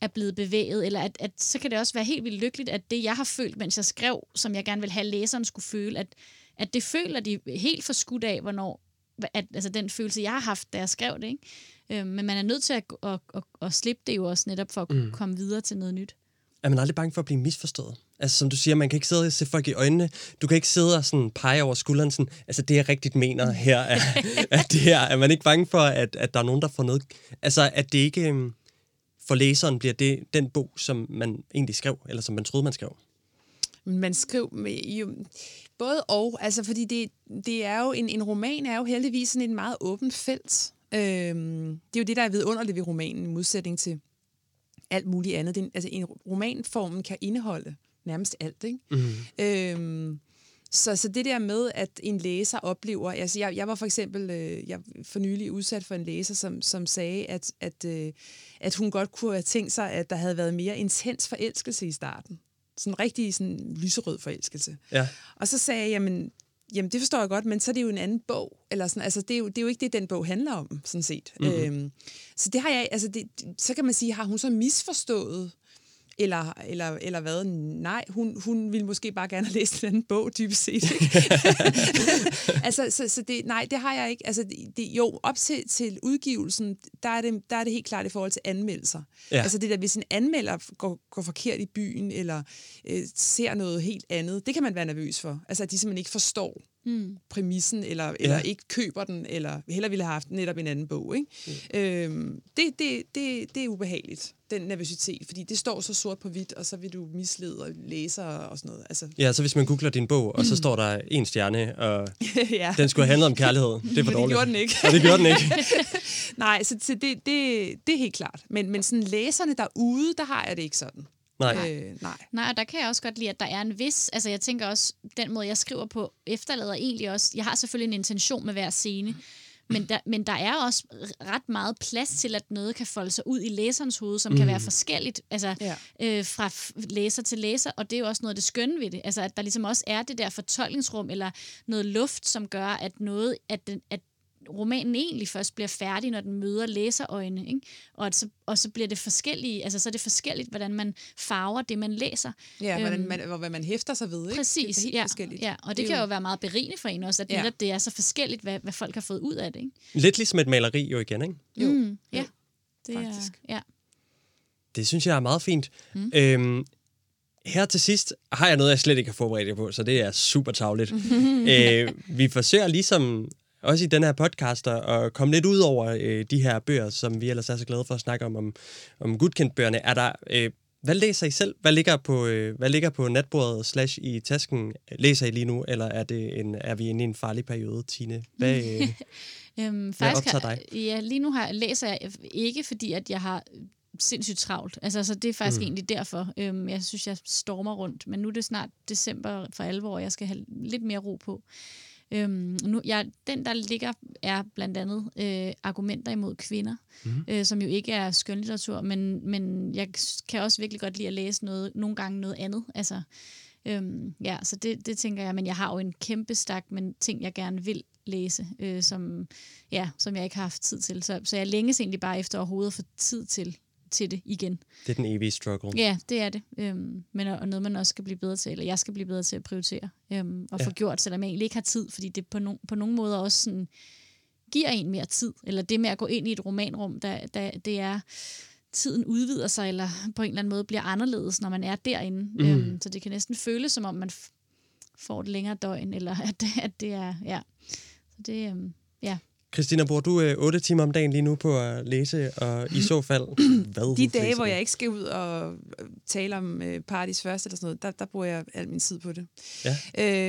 er blevet bevæget, eller at, at så kan det også være helt vildt lykkeligt, at det, jeg har følt, mens jeg skrev, som jeg gerne vil have, læseren skulle føle, at, at det føler de helt for skudt af, hvornår, at, altså den følelse, jeg har haft, da jeg skrev det. Ikke? Øh, men man er nødt til at, at, at, at, at slippe det jo også netop for at mm. komme videre til noget nyt. Er man aldrig bange for at blive misforstået? Altså, som du siger, man kan ikke sidde og se folk i øjnene. Du kan ikke sidde og sådan pege over skulderen sådan, altså det jeg rigtigt mener her, er, at det her, er man ikke bange for, at, at der er nogen, der får noget... Altså, at det ikke øhm, for læseren bliver det den bog, som man egentlig skrev, eller som man troede, man skrev. Man med, jo, både og, altså fordi det, det er jo en, en roman er jo heldigvis sådan et meget åbent felt. Øhm, det er jo det, der er vidunderligt ved romanen, i modsætning til alt muligt andet. Det, er en- altså en romanformen kan indeholde nærmest alt, ikke? Mm. Øhm, så, så det der med, at en læser oplever... Altså jeg, jeg var for eksempel øh, jeg for nylig udsat for en læser, som, som sagde, at, at, øh, at hun godt kunne have tænkt sig, at der havde været mere intens forelskelse i starten. Sådan en rigtig sådan, lyserød forelskelse. Ja. Og så sagde jeg, jamen, jamen det forstår jeg godt, men så er det jo en anden bog. Eller sådan, altså, det, er jo, det er jo ikke det, den bog handler om, sådan set. Mm-hmm. Øhm, så det har jeg, altså det, så kan man sige, har hun så misforstået, eller, eller, eller hvad? Nej, hun, hun ville måske bare gerne læst en anden bog, dybest set. Ikke? altså, så, så det, nej, det har jeg ikke. Altså, det, det, jo, op til, til udgivelsen, der er, det, der er det helt klart i forhold til anmeldelser. Ja. Altså det der, hvis en anmelder går, går forkert i byen, eller øh, ser noget helt andet, det kan man være nervøs for. Altså, at de simpelthen ikke forstår mm. præmissen, eller, eller Ja. ikke køber den, eller heller ville have haft netop en anden bog. Ikke? Mm. Øhm, det, det, det, det er ubehageligt, den nervøsitet, fordi det står så sort på hvidt, og så vil du mislede og læser og sådan noget. Altså, Ja, så hvis man googler din bog, og så står der en stjerne, og ja. den skulle have handlet om kærlighed. Det er for Men det dårligt. gjorde den ikke. Og det gjorde den ikke. Nej, så, så det, det, det er helt klart. Men, men sådan læserne derude, der har jeg det ikke sådan. Nej. Øh, nej. Nej, og der kan jeg også godt lide, at der er en vis... Altså, jeg tænker også, den måde, jeg skriver på, efterlader egentlig også... Jeg har selvfølgelig en intention med hver scene, men der, men der er også ret meget plads til, at noget kan folde sig ud i læserens hoved, som mm. kan være forskelligt altså, Ja. øh, fra læser til læser, og det er jo også noget af det skønne ved det. Altså, at der ligesom også er det der fortolkningsrum, eller noget luft, som gør, at noget, at, den, at romanen egentlig først bliver færdig, når den møder læserøjne, ikke? Og, at så, og så bliver det forskellige, altså så er det forskelligt, hvordan man farver det, man læser. Ja, hvordan Øhm, man, hvor- hvad man hæfter sig ved. Ikke? Præcis, det er helt ja, forskelligt. ja, og det, Det kan jo- jo være meget berigende for en også, at Ja. netop det er så forskelligt, hvad, hvad folk har fået ud af det. Ikke? Lidt ligesom et maleri jo igen, ikke? Jo. Mm, ja, det faktisk. er, ja. Det synes jeg er meget fint. Mm. Øhm, her til sidst har jeg noget, jeg slet ikke har forberedt jer på, så det er super tavligt. øh, vi forsøger ligesom også i den her podcast at komme lidt ud over øh, de her bøger, som vi ellers er så glade for at snakke om, om, om Gudkendt-bøgerne. Er der øh, Hvad læser I selv? Hvad ligger på, øh, hvad ligger på natbordet slash i tasken? Læser I lige nu, eller er, det en, er vi inde i en farlig periode, Tine? Hvad, øh, Øhm, Hvad faktisk optager har, ja, lige nu har, læser jeg ikke, fordi at jeg har sindssygt travlt. Altså, så det er faktisk mm. egentlig derfor. Øhm, jeg synes, jeg stormer rundt. Men nu er det snart december for alvor, og jeg skal have lidt mere ro på. Øhm, nu, jeg, den, der ligger, er blandt andet øh, argumenter imod kvinder, mm. øh, som jo ikke er skønlitteratur, men, men jeg kan også virkelig godt lide at læse noget, nogle gange noget andet. Altså, øhm, ja, så det, det tænker jeg, men jeg har jo en kæmpe stak med ting, jeg gerne vil læse, øh, som, ja, som jeg ikke har haft tid til. Så, så jeg længes egentlig bare efter overhovedet at få tid til til det igen. Det er den evige struggle. Ja, det er det. Øhm, men og noget, man også skal blive bedre til, eller jeg skal blive bedre til at prioritere øhm, og ja. få gjort, selvom jeg egentlig ikke har tid, fordi det på, no, på nogle måder også sådan, giver en mere tid. Eller det med at gå ind i et romanrum, der, der, det er tiden udvider sig, eller på en eller anden måde bliver anderledes, når man er derinde. Mm. Øhm, så det kan næsten føles, som om man får et længere døgn, eller at, at det er, ja. Så det, øhm, ja. Christina, bruger du øh, 8 timer om dagen lige nu på at læse, og i så fald, hvad De dage, hvor jeg ikke skal ud og øh, tale om øh, parties først eller sådan noget, der, der bruger jeg al min tid på det. Ja.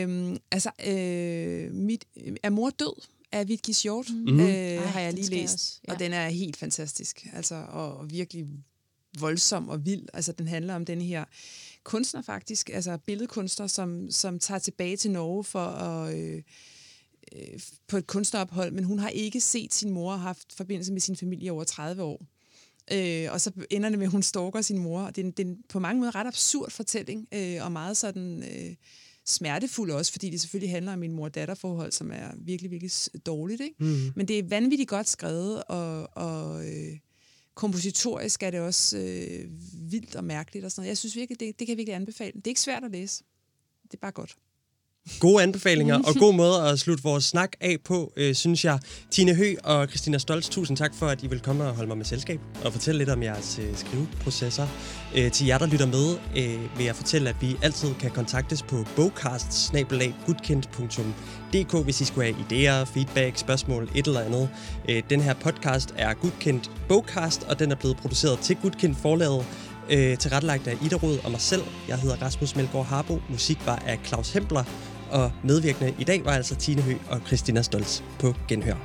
Øhm, altså, øh, mit, er mor død? af Vitki Hjort, Mhm. mm. øh, Ej, har jeg lige læst, også, ja. og den er helt fantastisk, altså, og, og virkelig voldsom og vild. Altså, den handler om den her kunstner faktisk, altså billedkunstner, som, som tager tilbage til Norge for at... Øh, øh, på et kunstnerophold, men hun har ikke set sin mor og haft forbindelse med sin familie i over 30 år. Øh, og så ender det med, at hun stalker sin mor. Og det er, en, det er en på mange måder ret absurd fortælling, øh, og meget sådan øh, smertefuld også, fordi det selvfølgelig handler om en mor-datter-forhold, som er virkelig, virkelig dårligt. Ikke? Mm. Men det er vanvittigt godt skrevet, og, og øh, kompositorisk er det også øh, vildt og mærkeligt. Og sådan noget. Jeg synes virkelig, det, det kan jeg virkelig anbefale. Det er ikke svært at læse. Det er bare godt. Gode anbefalinger og god måde at slutte vores snak af på, øh, synes jeg. Tine Hø og Christina Stolz, tusind tak for, at I vil komme og holde mig med selskab og fortælle lidt om jeres øh, skriveprocesser. Øh, til jer, der lytter med, øh, vil jeg fortælle, at vi altid kan kontaktes på bogcast hvis I skulle have idéer, feedback, spørgsmål, et eller andet. Øh, den her podcast er Gudkendt Bogcast, og den er blevet produceret til Gudkendt Forlaget øh, tilrettelagt af Ida Rød og mig selv. Jeg hedder Rasmus Melgaard Harbo. Musik var af Claus Hempler, og medvirkende i dag var altså Tine Hø og Christina Stolz på Genhør.